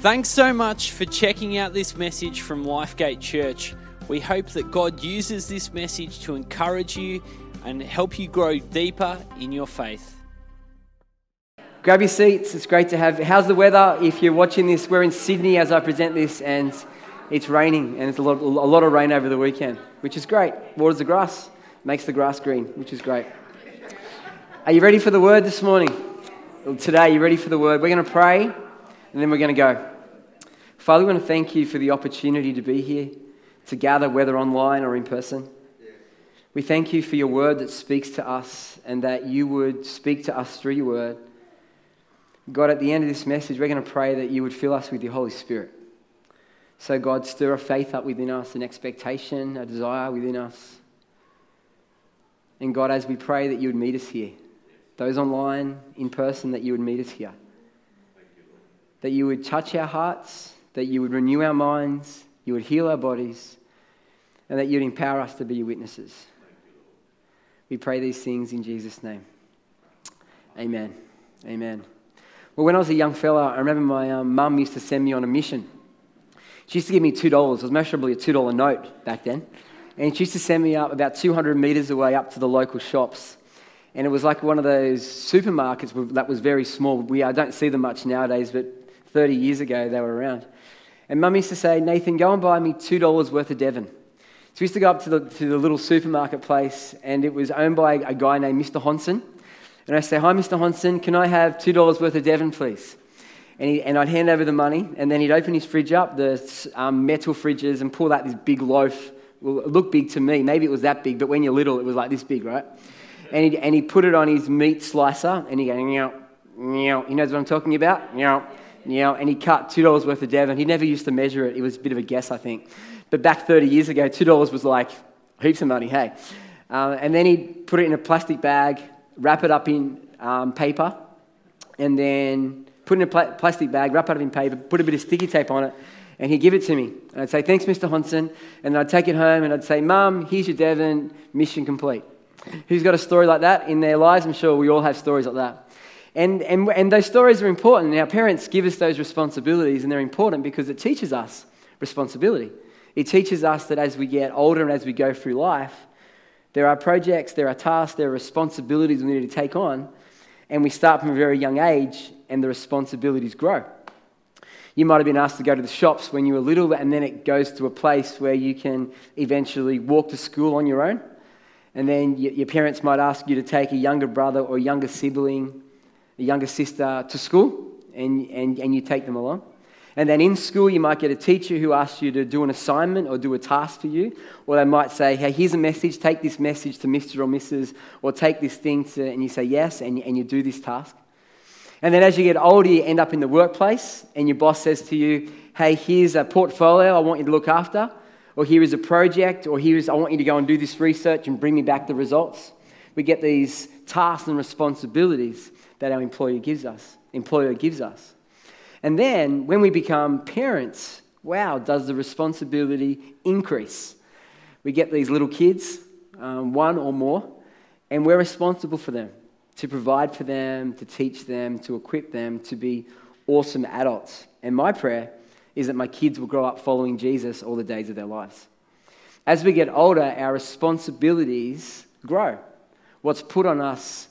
Thanks so much for checking out this message from Lifegate Church. We hope that God uses this message to encourage you and help you grow deeper in your faith. Grab your seats. It's great to have. How's the weather? If you're watching this, we're in Sydney as I present this, and it's raining, and it's a lot, a lot of rain over the weekend, which is great. Waters the grass, makes the grass green, which is great. Are you ready for the word this morning? Today, you ready for the word? We're going to pray, and then we're going to go. Father, we want to thank you for the opportunity to be here, to gather, whether online or in person. We thank you for your word that speaks to us, and that you would speak to us through your word. God, at the end of this message, we're going to pray that you would fill us with your Holy Spirit. So, God, stir a faith up within us, an expectation, a desire within us. And God, as we pray that you would meet us here, those online, in person, that you would meet us here. That you would touch our hearts, that you would renew our minds, you would heal our bodies, and that you'd empower us to be your witnesses. We pray these things in Jesus' name. Amen. Amen. Well, when I was a young fella, I remember my um, mum used to send me on a mission. She used to give me $2. It was measurably a $2 note back then. And she used to send me up about 200 metres away up to the local shops. And it was like one of those supermarkets that was very small. We, I don't see them much nowadays, but 30 years ago they were around. And mum used to say, Nathan, go and buy me $2 worth of Devon. So we used to go up to the, to the little supermarket place, and it was owned by a guy named Mr. Honson. And I say, Hi, Mr. Honson, can I have $2 worth of Devon, please? And, he, and I'd hand over the money, and then he'd open his fridge up, the um, metal fridges, and pull out this big loaf. Well, it looked big to me. Maybe it was that big, but when you're little, it was like this big, right? And he and he put it on his meat slicer, and he go, meow, meow. He knows what I'm talking about? Meow, meow. And he cut $2 worth of Devon. He never used to measure it. It was a bit of a guess, I think. But back 30 years ago, $2 was like heaps of money, hey? Uh, and then he'd put it in a plastic bag, wrap it up in um, paper, and then put it in a pl- plastic bag, wrap it up in paper, put a bit of sticky tape on it, and he'd give it to me. And I'd say, Thanks, Mr. Honson. And I'd take it home and I'd say, Mum, here's your Devon, mission complete. Who's got a story like that in their lives? I'm sure we all have stories like that. And, and, and those stories are important. Our parents give us those responsibilities, and they're important because it teaches us responsibility. It teaches us that as we get older and as we go through life, there are projects, there are tasks, there are responsibilities we need to take on, and we start from a very young age, and the responsibilities grow. You might have been asked to go to the shops when you were little, and then it goes to a place where you can eventually walk to school on your own. And then your parents might ask you to take a younger brother or younger sibling, a younger sister to school, and, and, and you take them along. And then in school, you might get a teacher who asks you to do an assignment or do a task for you. Or they might say, hey, here's a message, take this message to Mr. or Mrs. Or take this thing to, and you say yes, and, and you do this task. And then as you get older, you end up in the workplace, and your boss says to you, hey, here's a portfolio I want you to look after. Or here is a project, or here is, I want you to go and do this research and bring me back the results. We get these tasks and responsibilities that our employer gives us, employer gives us. And then when we become parents, wow, does the responsibility increase? We get these little kids, um, one or more, and we're responsible for them to provide for them, to teach them, to equip them to be awesome adults. And my prayer is that my kids will grow up following Jesus all the days of their lives. As we get older, our responsibilities grow. What's put on us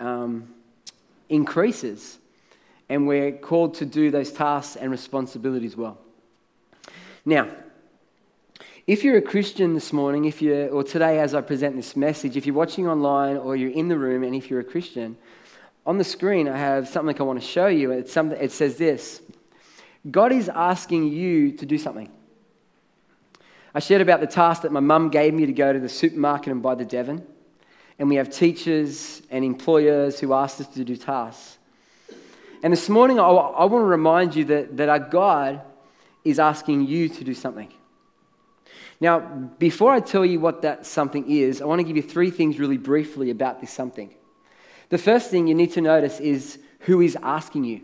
um, increases and we're called to do those tasks and responsibilities well. Now, if you're a Christian this morning, if you or today as I present this message, if you're watching online or you're in the room and if you're a Christian, on the screen I have something I want to show you. It's something, it says this God is asking you to do something. I shared about the task that my mum gave me to go to the supermarket and buy the Devon. And we have teachers and employers who ask us to do tasks. And this morning, I, I want to remind you that, that our God is asking you to do something. Now, before I tell you what that something is, I want to give you three things really briefly about this something. The first thing you need to notice is who is asking you.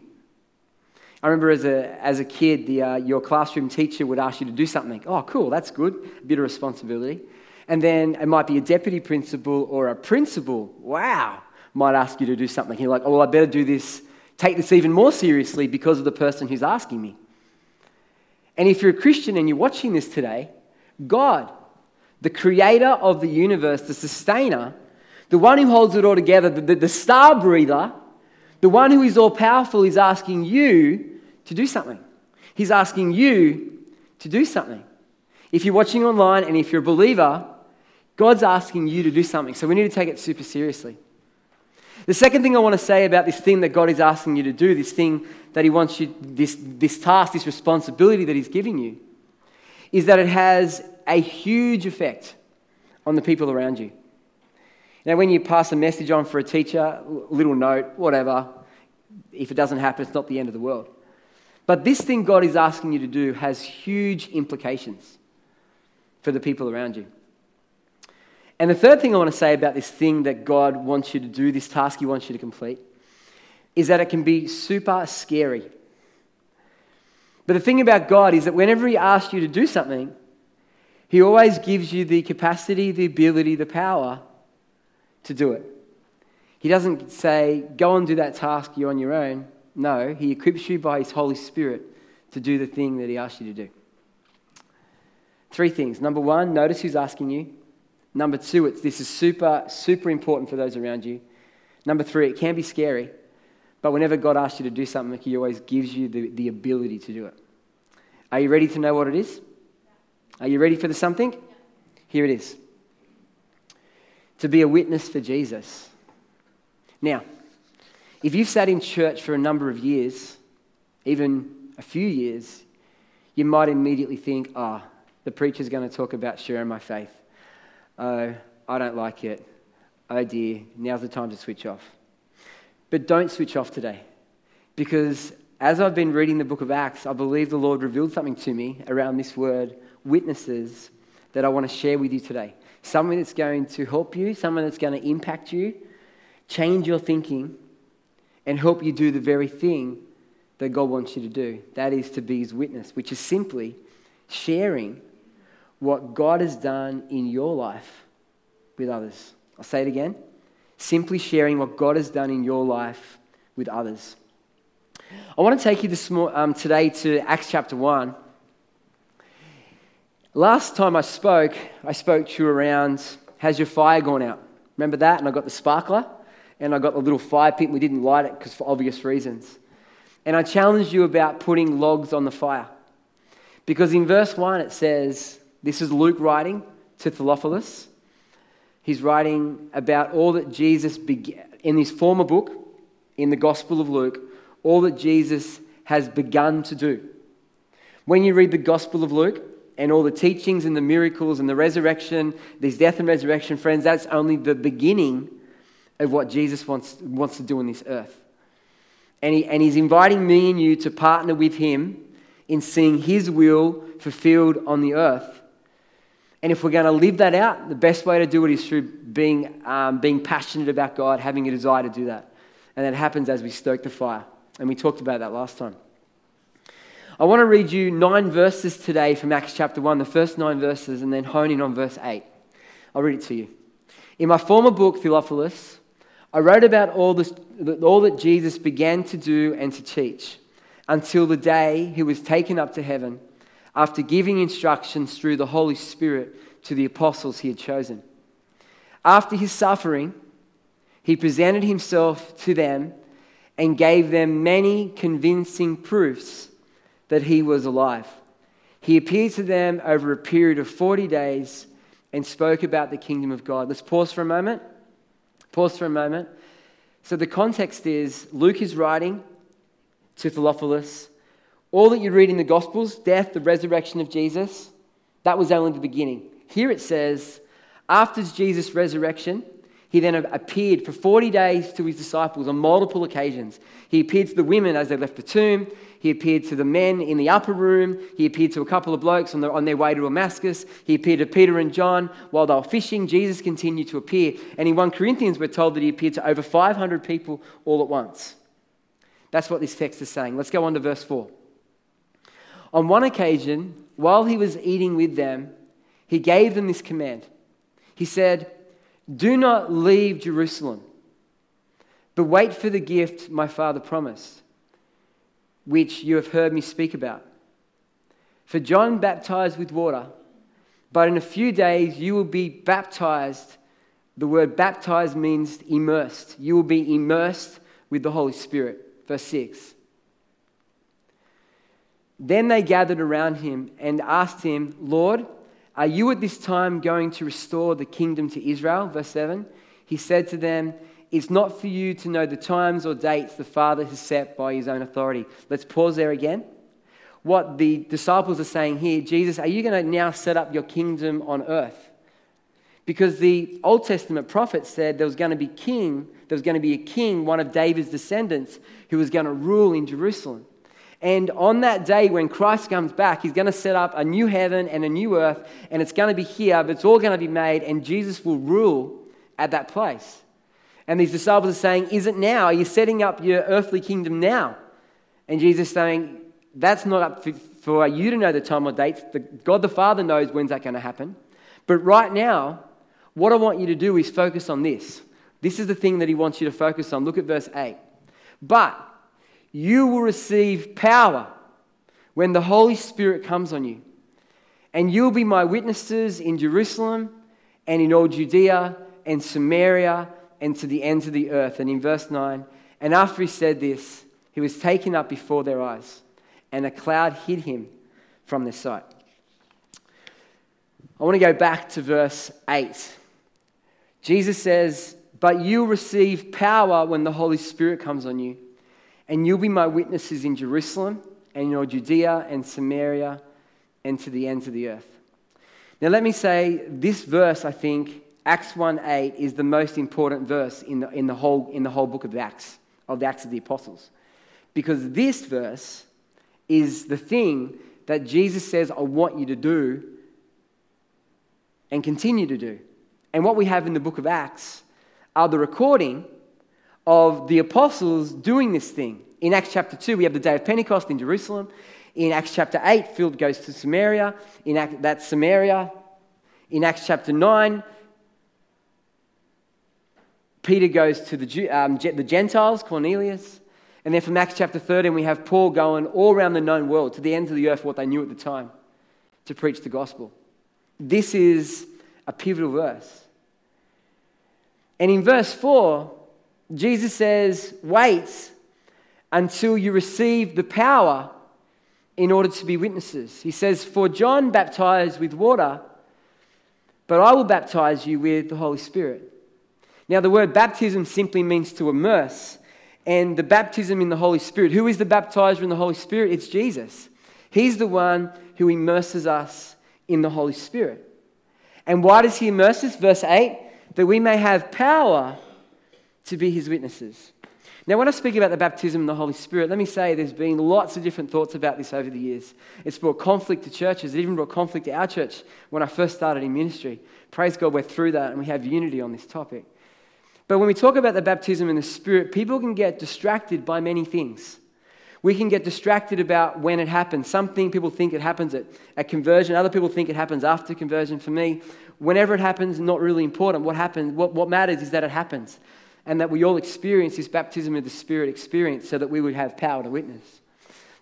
I remember as a, as a kid, the, uh, your classroom teacher would ask you to do something. Oh, cool, that's good. A bit of responsibility. And then it might be a deputy principal or a principal, wow, might ask you to do something. You're like, oh, well, I better do this take this even more seriously because of the person who's asking me. And if you're a Christian and you're watching this today, God, the creator of the universe, the sustainer, the one who holds it all together, the, the, the star breather, the one who is all powerful, is asking you to do something. He's asking you to do something. If you're watching online and if you're a believer, God's asking you to do something. So we need to take it super seriously. The second thing I want to say about this thing that God is asking you to do, this thing that He wants you, this, this task, this responsibility that He's giving you, is that it has a huge effect on the people around you. Now, when you pass a message on for a teacher, little note, whatever, if it doesn't happen, it's not the end of the world. But this thing God is asking you to do has huge implications for the people around you. And the third thing I want to say about this thing that God wants you to do, this task He wants you to complete, is that it can be super scary. But the thing about God is that whenever He asks you to do something, He always gives you the capacity, the ability, the power to do it. He doesn't say, go and do that task, you're on your own. No, He equips you by His Holy Spirit to do the thing that He asks you to do. Three things. Number one, notice who's asking you. Number two, it's, this is super, super important for those around you. Number three, it can be scary, but whenever God asks you to do something, He always gives you the, the ability to do it. Are you ready to know what it is? Are you ready for the something? Here it is to be a witness for Jesus. Now, if you've sat in church for a number of years, even a few years, you might immediately think, ah, oh, the preacher's going to talk about sharing my faith. Oh, I don't like it. Oh dear, now's the time to switch off. But don't switch off today. Because as I've been reading the book of Acts, I believe the Lord revealed something to me around this word, witnesses, that I want to share with you today. Something that's going to help you, someone that's going to impact you, change your thinking, and help you do the very thing that God wants you to do. That is to be His witness, which is simply sharing what God has done in your life with others. I'll say it again. Simply sharing what God has done in your life with others. I want to take you this, um, today to Acts chapter 1. Last time I spoke, I spoke to you around Has your fire gone out? Remember that? And I got the sparkler and I got the little fire pit and we didn't light it because for obvious reasons. And I challenged you about putting logs on the fire. Because in verse 1 it says, this is Luke writing to Theophilus. He's writing about all that Jesus began in his former book, in the Gospel of Luke, all that Jesus has begun to do. When you read the Gospel of Luke and all the teachings and the miracles and the resurrection, this death and resurrection, friends, that's only the beginning of what Jesus wants, wants to do on this earth. And, he, and he's inviting me and you to partner with him in seeing his will fulfilled on the earth. And if we're going to live that out, the best way to do it is through being, um, being passionate about God, having a desire to do that. And that happens as we stoke the fire. And we talked about that last time. I want to read you nine verses today from Acts chapter 1, the first nine verses, and then hone in on verse 8. I'll read it to you. In my former book, Theophilus, I wrote about all, this, all that Jesus began to do and to teach until the day he was taken up to heaven after giving instructions through the Holy Spirit to the apostles he had chosen. After his suffering, he presented himself to them and gave them many convincing proofs that he was alive. He appeared to them over a period of 40 days and spoke about the kingdom of God. Let's pause for a moment. Pause for a moment. So, the context is Luke is writing to Theophilus all that you read in the Gospels, death, the resurrection of Jesus, that was only the beginning. Here it says, after Jesus' resurrection, he then appeared for 40 days to his disciples on multiple occasions. He appeared to the women as they left the tomb. He appeared to the men in the upper room. He appeared to a couple of blokes on, the, on their way to Damascus. He appeared to Peter and John while they were fishing. Jesus continued to appear. And in 1 Corinthians, we're told that he appeared to over 500 people all at once. That's what this text is saying. Let's go on to verse 4. On one occasion, while he was eating with them, he gave them this command. He said, Do not leave Jerusalem, but wait for the gift my father promised, which you have heard me speak about. For John baptized with water, but in a few days you will be baptized. The word baptized means immersed. You will be immersed with the Holy Spirit. Verse 6. Then they gathered around him and asked him, Lord, are you at this time going to restore the kingdom to Israel? Verse 7. He said to them, It's not for you to know the times or dates the Father has set by his own authority. Let's pause there again. What the disciples are saying here Jesus, are you going to now set up your kingdom on earth? Because the Old Testament prophet said there was going to be king, there was going to be a king, one of David's descendants, who was going to rule in Jerusalem. And on that day when Christ comes back, he's going to set up a new heaven and a new earth, and it's going to be here, but it's all going to be made, and Jesus will rule at that place. And these disciples are saying, Is it now? Are you setting up your earthly kingdom now? And Jesus saying, That's not up for you to know the time or dates. God the Father knows when's that going to happen. But right now, what I want you to do is focus on this. This is the thing that he wants you to focus on. Look at verse 8. But you will receive power when the Holy Spirit comes on you. And you'll be my witnesses in Jerusalem and in all Judea and Samaria and to the ends of the earth. And in verse 9, and after he said this, he was taken up before their eyes, and a cloud hid him from their sight. I want to go back to verse 8. Jesus says, But you'll receive power when the Holy Spirit comes on you, and you'll be my witnesses in Jerusalem and in all Judea and Samaria and to the ends of the earth. Now, let me say this verse, I think, Acts 1 8 is the most important verse in the, in, the whole, in the whole book of Acts, of the Acts of the Apostles. Because this verse is the thing that Jesus says, I want you to do and continue to do. And what we have in the book of Acts are the recording of the apostles doing this thing. In Acts chapter 2, we have the day of Pentecost in Jerusalem. In Acts chapter 8, Philip goes to Samaria. In Act, that's Samaria. In Acts chapter 9, Peter goes to the, um, the Gentiles, Cornelius. And then from Acts chapter 13, we have Paul going all around the known world, to the ends of the earth, what they knew at the time, to preach the gospel. This is a pivotal verse. And in verse 4, Jesus says, Wait until you receive the power in order to be witnesses. He says, For John baptized with water, but I will baptize you with the Holy Spirit. Now, the word baptism simply means to immerse. And the baptism in the Holy Spirit, who is the baptizer in the Holy Spirit? It's Jesus. He's the one who immerses us in the Holy Spirit. And why does he immerse us? Verse 8 that we may have power to be his witnesses. Now, when I speak about the baptism in the Holy Spirit, let me say there's been lots of different thoughts about this over the years. It's brought conflict to churches. It even brought conflict to our church when I first started in ministry. Praise God, we're through that and we have unity on this topic. But when we talk about the baptism in the Spirit, people can get distracted by many things. We can get distracted about when it happens. Some people think it happens at, at conversion, other people think it happens after conversion. For me, whenever it happens, not really important. What happens, what, what matters is that it happens and that we all experience this baptism of the Spirit experience so that we would have power to witness.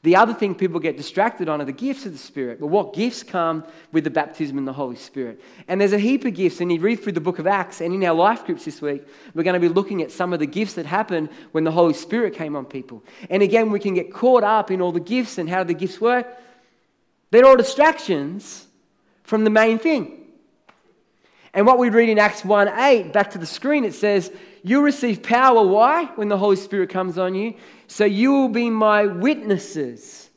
The other thing people get distracted on are the gifts of the Spirit. But what gifts come with the baptism in the Holy Spirit? And there's a heap of gifts, and you read through the book of Acts, and in our life groups this week, we're going to be looking at some of the gifts that happened when the Holy Spirit came on people. And again, we can get caught up in all the gifts and how the gifts work. They're all distractions from the main thing. And what we read in Acts 1 8, back to the screen, it says, You'll receive power. Why? When the Holy Spirit comes on you. So you will be my witnesses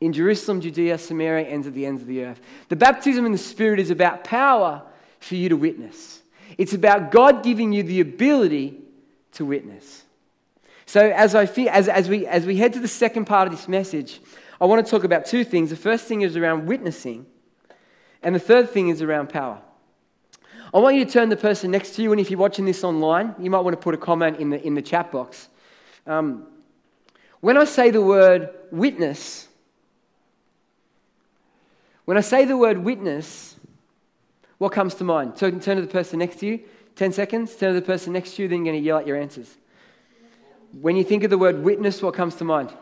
in Jerusalem, Judea, Samaria, ends of the ends of the earth. The baptism in the Spirit is about power for you to witness. It's about God giving you the ability to witness. So as, I as, as, we, as we head to the second part of this message, I want to talk about two things. The first thing is around witnessing, and the third thing is around power. I want you to turn the person next to you, and if you're watching this online, you might want to put a comment in the, in the chat box. Um, when I say the word witness, when I say the word witness, what comes to mind? Turn, turn to the person next to you. 10 seconds. Turn to the person next to you, then you're going to yell out your answers. When you think of the word witness, what comes to mind?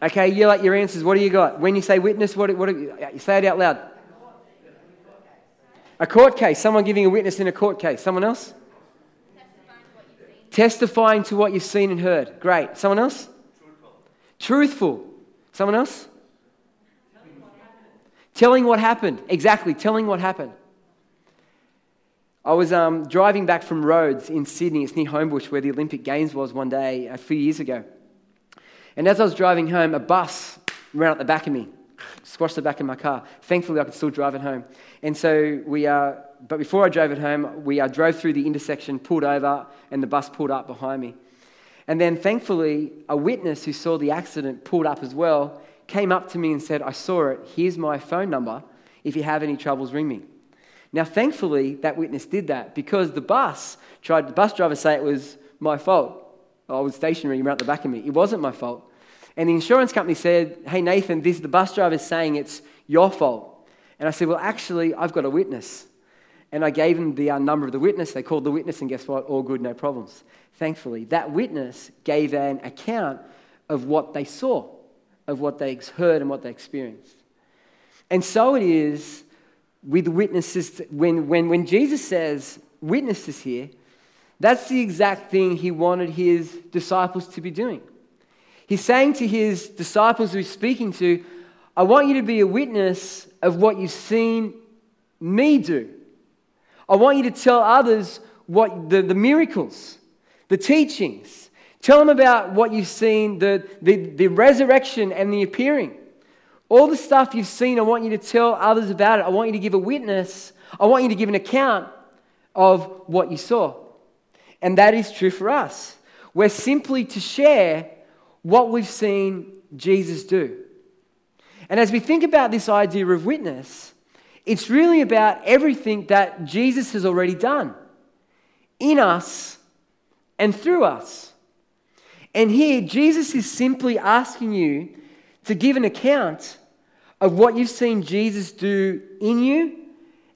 Okay, you like your answers. What do you got? When you say witness, what, what you say it out loud. A court case. Someone giving a witness in a court case. Someone else? Testifying to what you've seen and heard. Great. Someone else? Truthful. Truthful. Someone else? Telling what happened. Exactly, telling what happened. I was um, driving back from Rhodes in Sydney. It's near Homebush, where the Olympic Games was one day a few years ago. And as I was driving home, a bus ran up the back of me, squashed the back of my car. Thankfully, I could still drive it home. And so we, uh, but before I drove it home, we uh, drove through the intersection, pulled over, and the bus pulled up behind me. And then, thankfully, a witness who saw the accident pulled up as well came up to me and said, I saw it. Here's my phone number. If you have any troubles, ring me. Now, thankfully, that witness did that because the bus tried, the bus driver say it was my fault. I was stationary right at the back of me. It wasn't my fault. And the insurance company said, Hey, Nathan, this, the bus driver is saying it's your fault. And I said, Well, actually, I've got a witness. And I gave them the uh, number of the witness. They called the witness, and guess what? All good, no problems. Thankfully, that witness gave an account of what they saw of what they heard and what they experienced. And so it is with witnesses. When, when, when Jesus says witnesses here, that's the exact thing he wanted his disciples to be doing. He's saying to his disciples who he's speaking to, I want you to be a witness of what you've seen me do. I want you to tell others what the, the miracles, the teachings, Tell them about what you've seen, the, the, the resurrection and the appearing. All the stuff you've seen, I want you to tell others about it. I want you to give a witness. I want you to give an account of what you saw. And that is true for us. We're simply to share what we've seen Jesus do. And as we think about this idea of witness, it's really about everything that Jesus has already done in us and through us. And here, Jesus is simply asking you to give an account of what you've seen Jesus do in you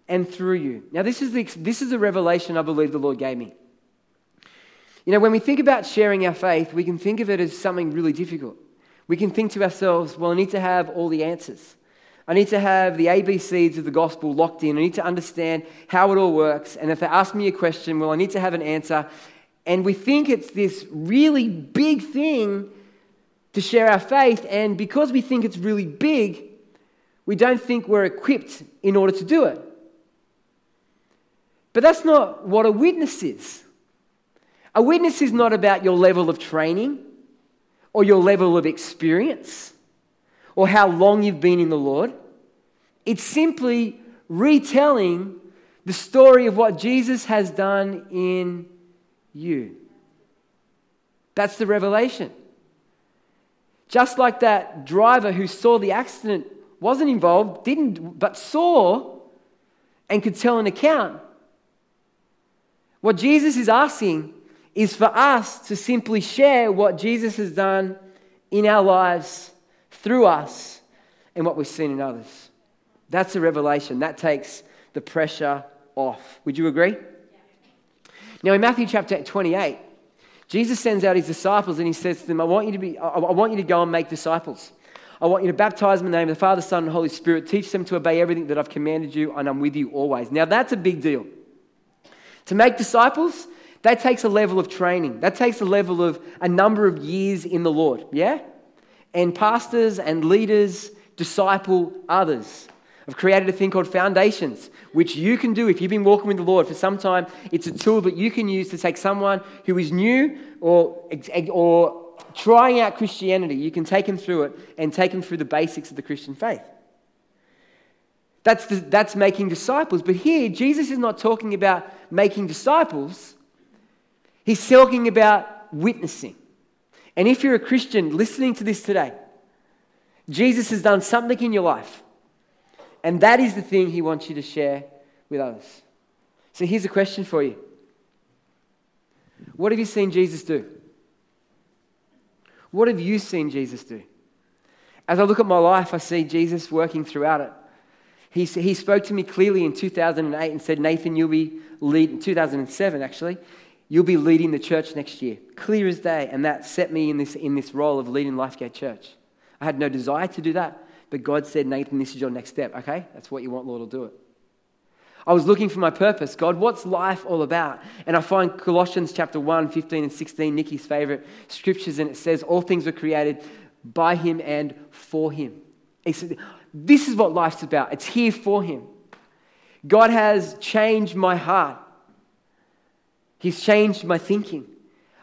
and through you. Now, this is the, this is the revelation I believe the Lord gave me. You know, when we think about sharing our faith, we can think of it as something really difficult. We can think to ourselves, well, I need to have all the answers. I need to have the ABCs of the gospel locked in. I need to understand how it all works. And if they ask me a question, well, I need to have an answer. And we think it's this really big thing to share our faith. And because we think it's really big, we don't think we're equipped in order to do it. But that's not what a witness is. A witness is not about your level of training or your level of experience or how long you've been in the Lord. It's simply retelling the story of what Jesus has done in you. That's the revelation. Just like that driver who saw the accident, wasn't involved, didn't, but saw and could tell an account. What Jesus is asking is for us to simply share what Jesus has done in our lives through us and what we've seen in others. That's a revelation. That takes the pressure off. Would you agree? Now, in Matthew chapter 28, Jesus sends out his disciples and he says to them, I want you to, be, I want you to go and make disciples. I want you to baptize them in the name of the Father, Son, and Holy Spirit. Teach them to obey everything that I've commanded you, and I'm with you always. Now, that's a big deal. To make disciples, that takes a level of training. That takes a level of a number of years in the Lord, yeah? And pastors and leaders disciple others. I've created a thing called foundations, which you can do if you've been walking with the Lord for some time. It's a tool that you can use to take someone who is new or, or trying out Christianity. You can take them through it and take them through the basics of the Christian faith. That's, the, that's making disciples. But here, Jesus is not talking about making disciples, he's talking about witnessing. And if you're a Christian listening to this today, Jesus has done something in your life and that is the thing he wants you to share with others. So here's a question for you What have you seen Jesus do? What have you seen Jesus do? As I look at my life, I see Jesus working throughout it. He, he spoke to me clearly in 2008 and said, Nathan, you'll be leading, 2007 actually, you'll be leading the church next year. Clear as day. And that set me in this, in this role of leading Lifegate Church. I had no desire to do that. But God said, Nathan, this is your next step. Okay, that's what you want, Lord, will do it. I was looking for my purpose. God, what's life all about? And I find Colossians chapter 1, 15 and 16, Nikki's favorite scriptures, and it says, All things were created by him and for him. He said, This is what life's about. It's here for him. God has changed my heart. He's changed my thinking.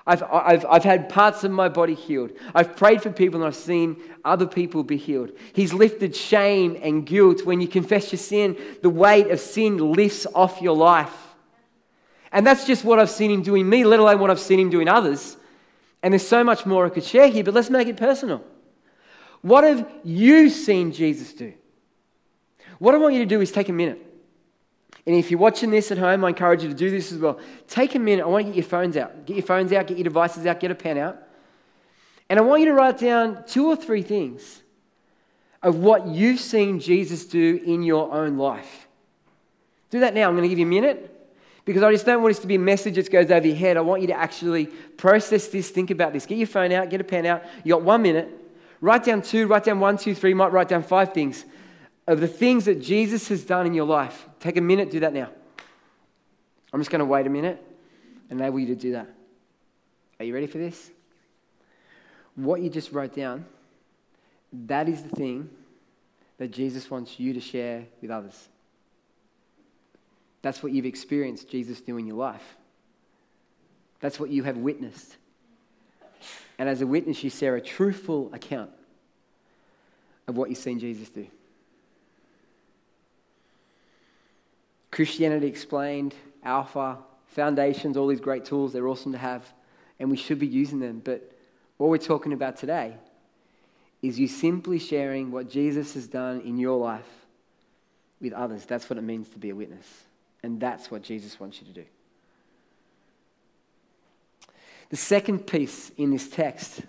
I've, I've, I've had parts of my body healed. I've prayed for people and I've seen other people be healed. He's lifted shame and guilt. When you confess your sin, the weight of sin lifts off your life. And that's just what I've seen him doing me, let alone what I've seen him doing others. And there's so much more I could share here, but let's make it personal. What have you seen Jesus do? What I want you to do is take a minute. And if you're watching this at home, I encourage you to do this as well. Take a minute. I want to get your phones out. Get your phones out, get your devices out, get a pen out. And I want you to write down two or three things of what you've seen Jesus do in your own life. Do that now. I'm going to give you a minute because I just don't want this to be a message that goes over your head. I want you to actually process this, think about this. Get your phone out, get a pen out. You got one minute. Write down two, write down one, two, three, might write down five things of the things that Jesus has done in your life. Take a minute, do that now. I'm just going to wait a minute and enable you to do that. Are you ready for this? What you just wrote down, that is the thing that Jesus wants you to share with others. That's what you've experienced Jesus do in your life. That's what you have witnessed. And as a witness, you share a truthful account of what you've seen Jesus do. Christianity Explained, Alpha, Foundations, all these great tools, they're awesome to have, and we should be using them. But what we're talking about today is you simply sharing what Jesus has done in your life with others. That's what it means to be a witness. And that's what Jesus wants you to do. The second piece in this text,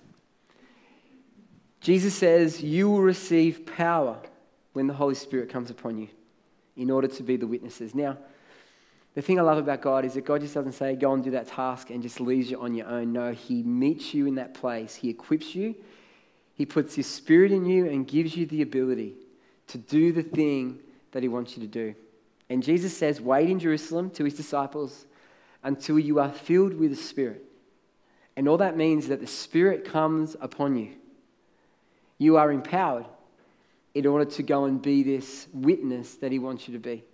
Jesus says, You will receive power when the Holy Spirit comes upon you in order to be the witnesses. Now, the thing I love about God is that God just doesn't say, go and do that task and just leaves you on your own. No, He meets you in that place. He equips you, He puts His Spirit in you and gives you the ability to do the thing that He wants you to do. And Jesus says, wait in Jerusalem to His disciples until you are filled with the Spirit. And all that means is that the Spirit comes upon you. You are empowered in order to go and be this witness that He wants you to be.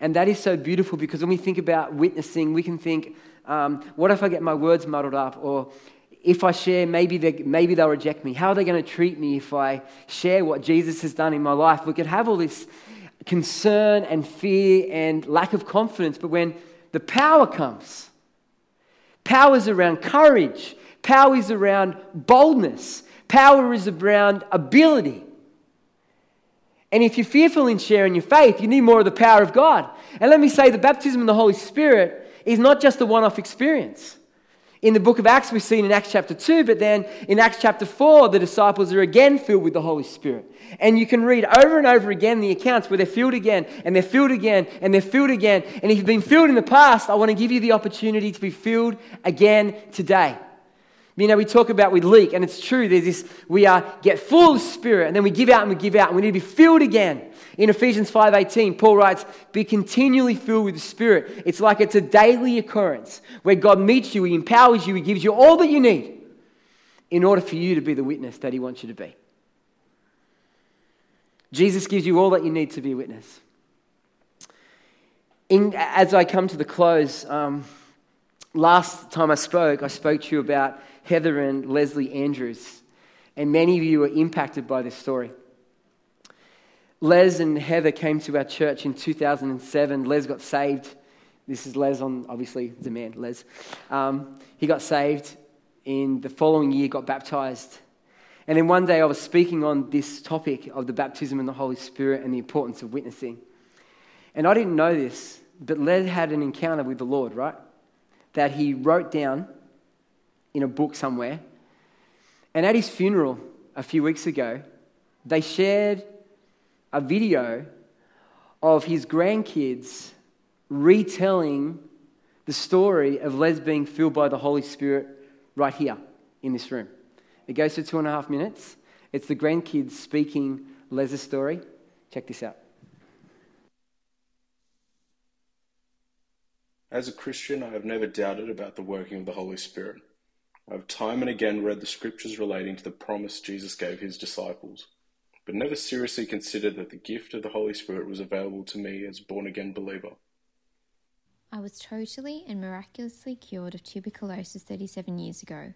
And that is so beautiful because when we think about witnessing, we can think, um, what if I get my words muddled up? Or if I share, maybe, they, maybe they'll reject me. How are they going to treat me if I share what Jesus has done in my life? We could have all this concern and fear and lack of confidence, but when the power comes, power is around courage, power is around boldness, power is around ability. And if you're fearful in sharing your faith, you need more of the power of God. And let me say, the baptism in the Holy Spirit is not just a one off experience. In the book of Acts, we've seen in Acts chapter 2, but then in Acts chapter 4, the disciples are again filled with the Holy Spirit. And you can read over and over again the accounts where they're filled again, and they're filled again, and they're filled again. And if you've been filled in the past, I want to give you the opportunity to be filled again today. You know, we talk about we leak, and it's true. There's this, we are get full of spirit, and then we give out and we give out, and we need to be filled again. In Ephesians 5:18, Paul writes, "Be continually filled with the Spirit." It's like it's a daily occurrence where God meets you, He empowers you, He gives you all that you need in order for you to be the witness that He wants you to be. Jesus gives you all that you need to be a witness. In, as I come to the close, um, last time I spoke, I spoke to you about Heather and Leslie Andrews. And many of you were impacted by this story. Les and Heather came to our church in 2007. Les got saved. This is Les on, obviously, the man, Les. Um, he got saved. In the following year, got baptized. And then one day I was speaking on this topic of the baptism in the Holy Spirit and the importance of witnessing. And I didn't know this, but Les had an encounter with the Lord, right? That he wrote down in a book somewhere. And at his funeral a few weeks ago, they shared a video of his grandkids retelling the story of Les being filled by the Holy Spirit right here in this room. It goes for two and a half minutes. It's the grandkids speaking Les's story. Check this out. As a Christian, I have never doubted about the working of the Holy Spirit. I have time and again read the scriptures relating to the promise Jesus gave his disciples, but never seriously considered that the gift of the Holy Spirit was available to me as a born again believer. I was totally and miraculously cured of tuberculosis 37 years ago.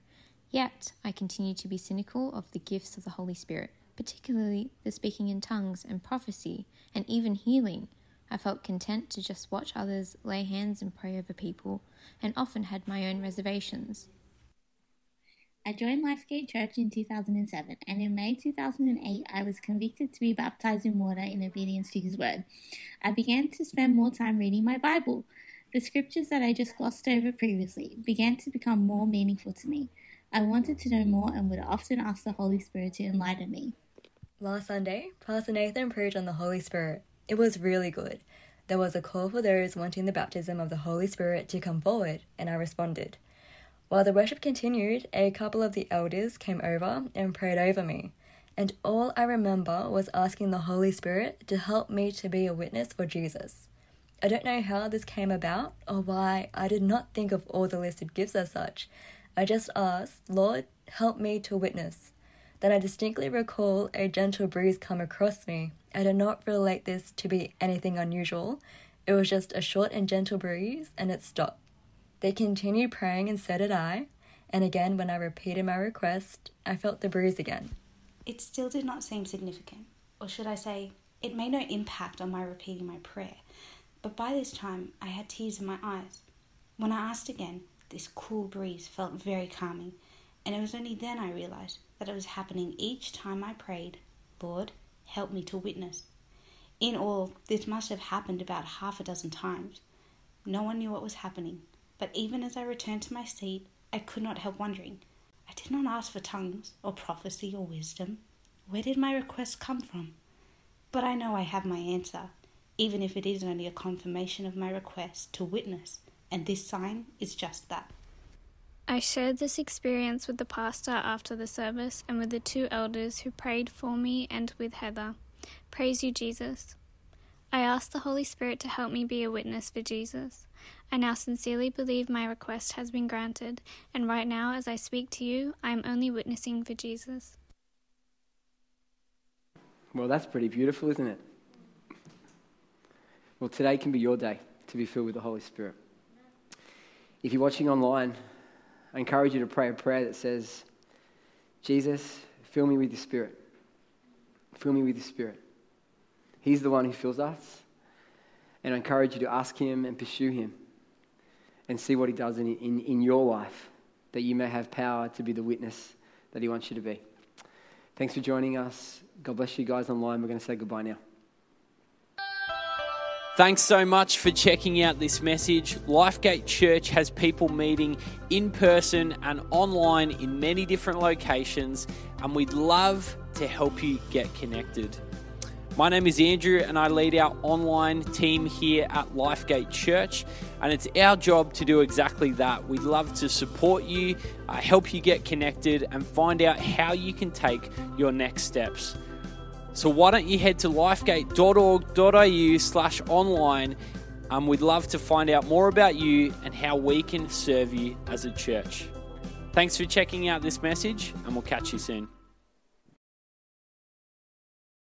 Yet, I continue to be cynical of the gifts of the Holy Spirit, particularly the speaking in tongues and prophecy, and even healing. I felt content to just watch others lay hands and pray over people, and often had my own reservations. I joined Lifegate Church in 2007, and in May 2008, I was convicted to be baptized in water in obedience to His word. I began to spend more time reading my Bible. The scriptures that I just glossed over previously began to become more meaningful to me. I wanted to know more and would often ask the Holy Spirit to enlighten me. Last Sunday, Pastor Nathan preached on the Holy Spirit. It was really good. There was a call for those wanting the baptism of the Holy Spirit to come forward, and I responded. While the worship continued, a couple of the elders came over and prayed over me, and all I remember was asking the Holy Spirit to help me to be a witness for Jesus. I don't know how this came about or why I did not think of all the listed gifts as such. I just asked, Lord, help me to witness. Then I distinctly recall a gentle breeze come across me. I did not relate this to be anything unusual. It was just a short and gentle breeze, and it stopped. They continued praying, and so did I. And again, when I repeated my request, I felt the breeze again. It still did not seem significant, or should I say, it made no impact on my repeating my prayer. But by this time, I had tears in my eyes. When I asked again, this cool breeze felt very calming, and it was only then I realized that it was happening each time I prayed, Lord, help me to witness. In all, this must have happened about half a dozen times. No one knew what was happening, but even as I returned to my seat, I could not help wondering. I did not ask for tongues, or prophecy, or wisdom. Where did my request come from? But I know I have my answer, even if it is only a confirmation of my request to witness, and this sign is just that. I shared this experience with the pastor after the service and with the two elders who prayed for me and with Heather. Praise you, Jesus. I asked the Holy Spirit to help me be a witness for Jesus. I now sincerely believe my request has been granted, and right now, as I speak to you, I am only witnessing for Jesus. Well, that's pretty beautiful, isn't it? Well, today can be your day to be filled with the Holy Spirit. If you're watching online, I encourage you to pray a prayer that says, Jesus, fill me with your Spirit. Fill me with your Spirit. He's the one who fills us. And I encourage you to ask Him and pursue Him and see what He does in, in, in your life, that you may have power to be the witness that He wants you to be. Thanks for joining us. God bless you guys online. We're going to say goodbye now. Thanks so much for checking out this message. Lifegate Church has people meeting in person and online in many different locations, and we'd love to help you get connected. My name is Andrew, and I lead our online team here at Lifegate Church. And it's our job to do exactly that. We'd love to support you, uh, help you get connected, and find out how you can take your next steps. So why don't you head to lifegate.org.au slash online. Um, we'd love to find out more about you and how we can serve you as a church. Thanks for checking out this message, and we'll catch you soon.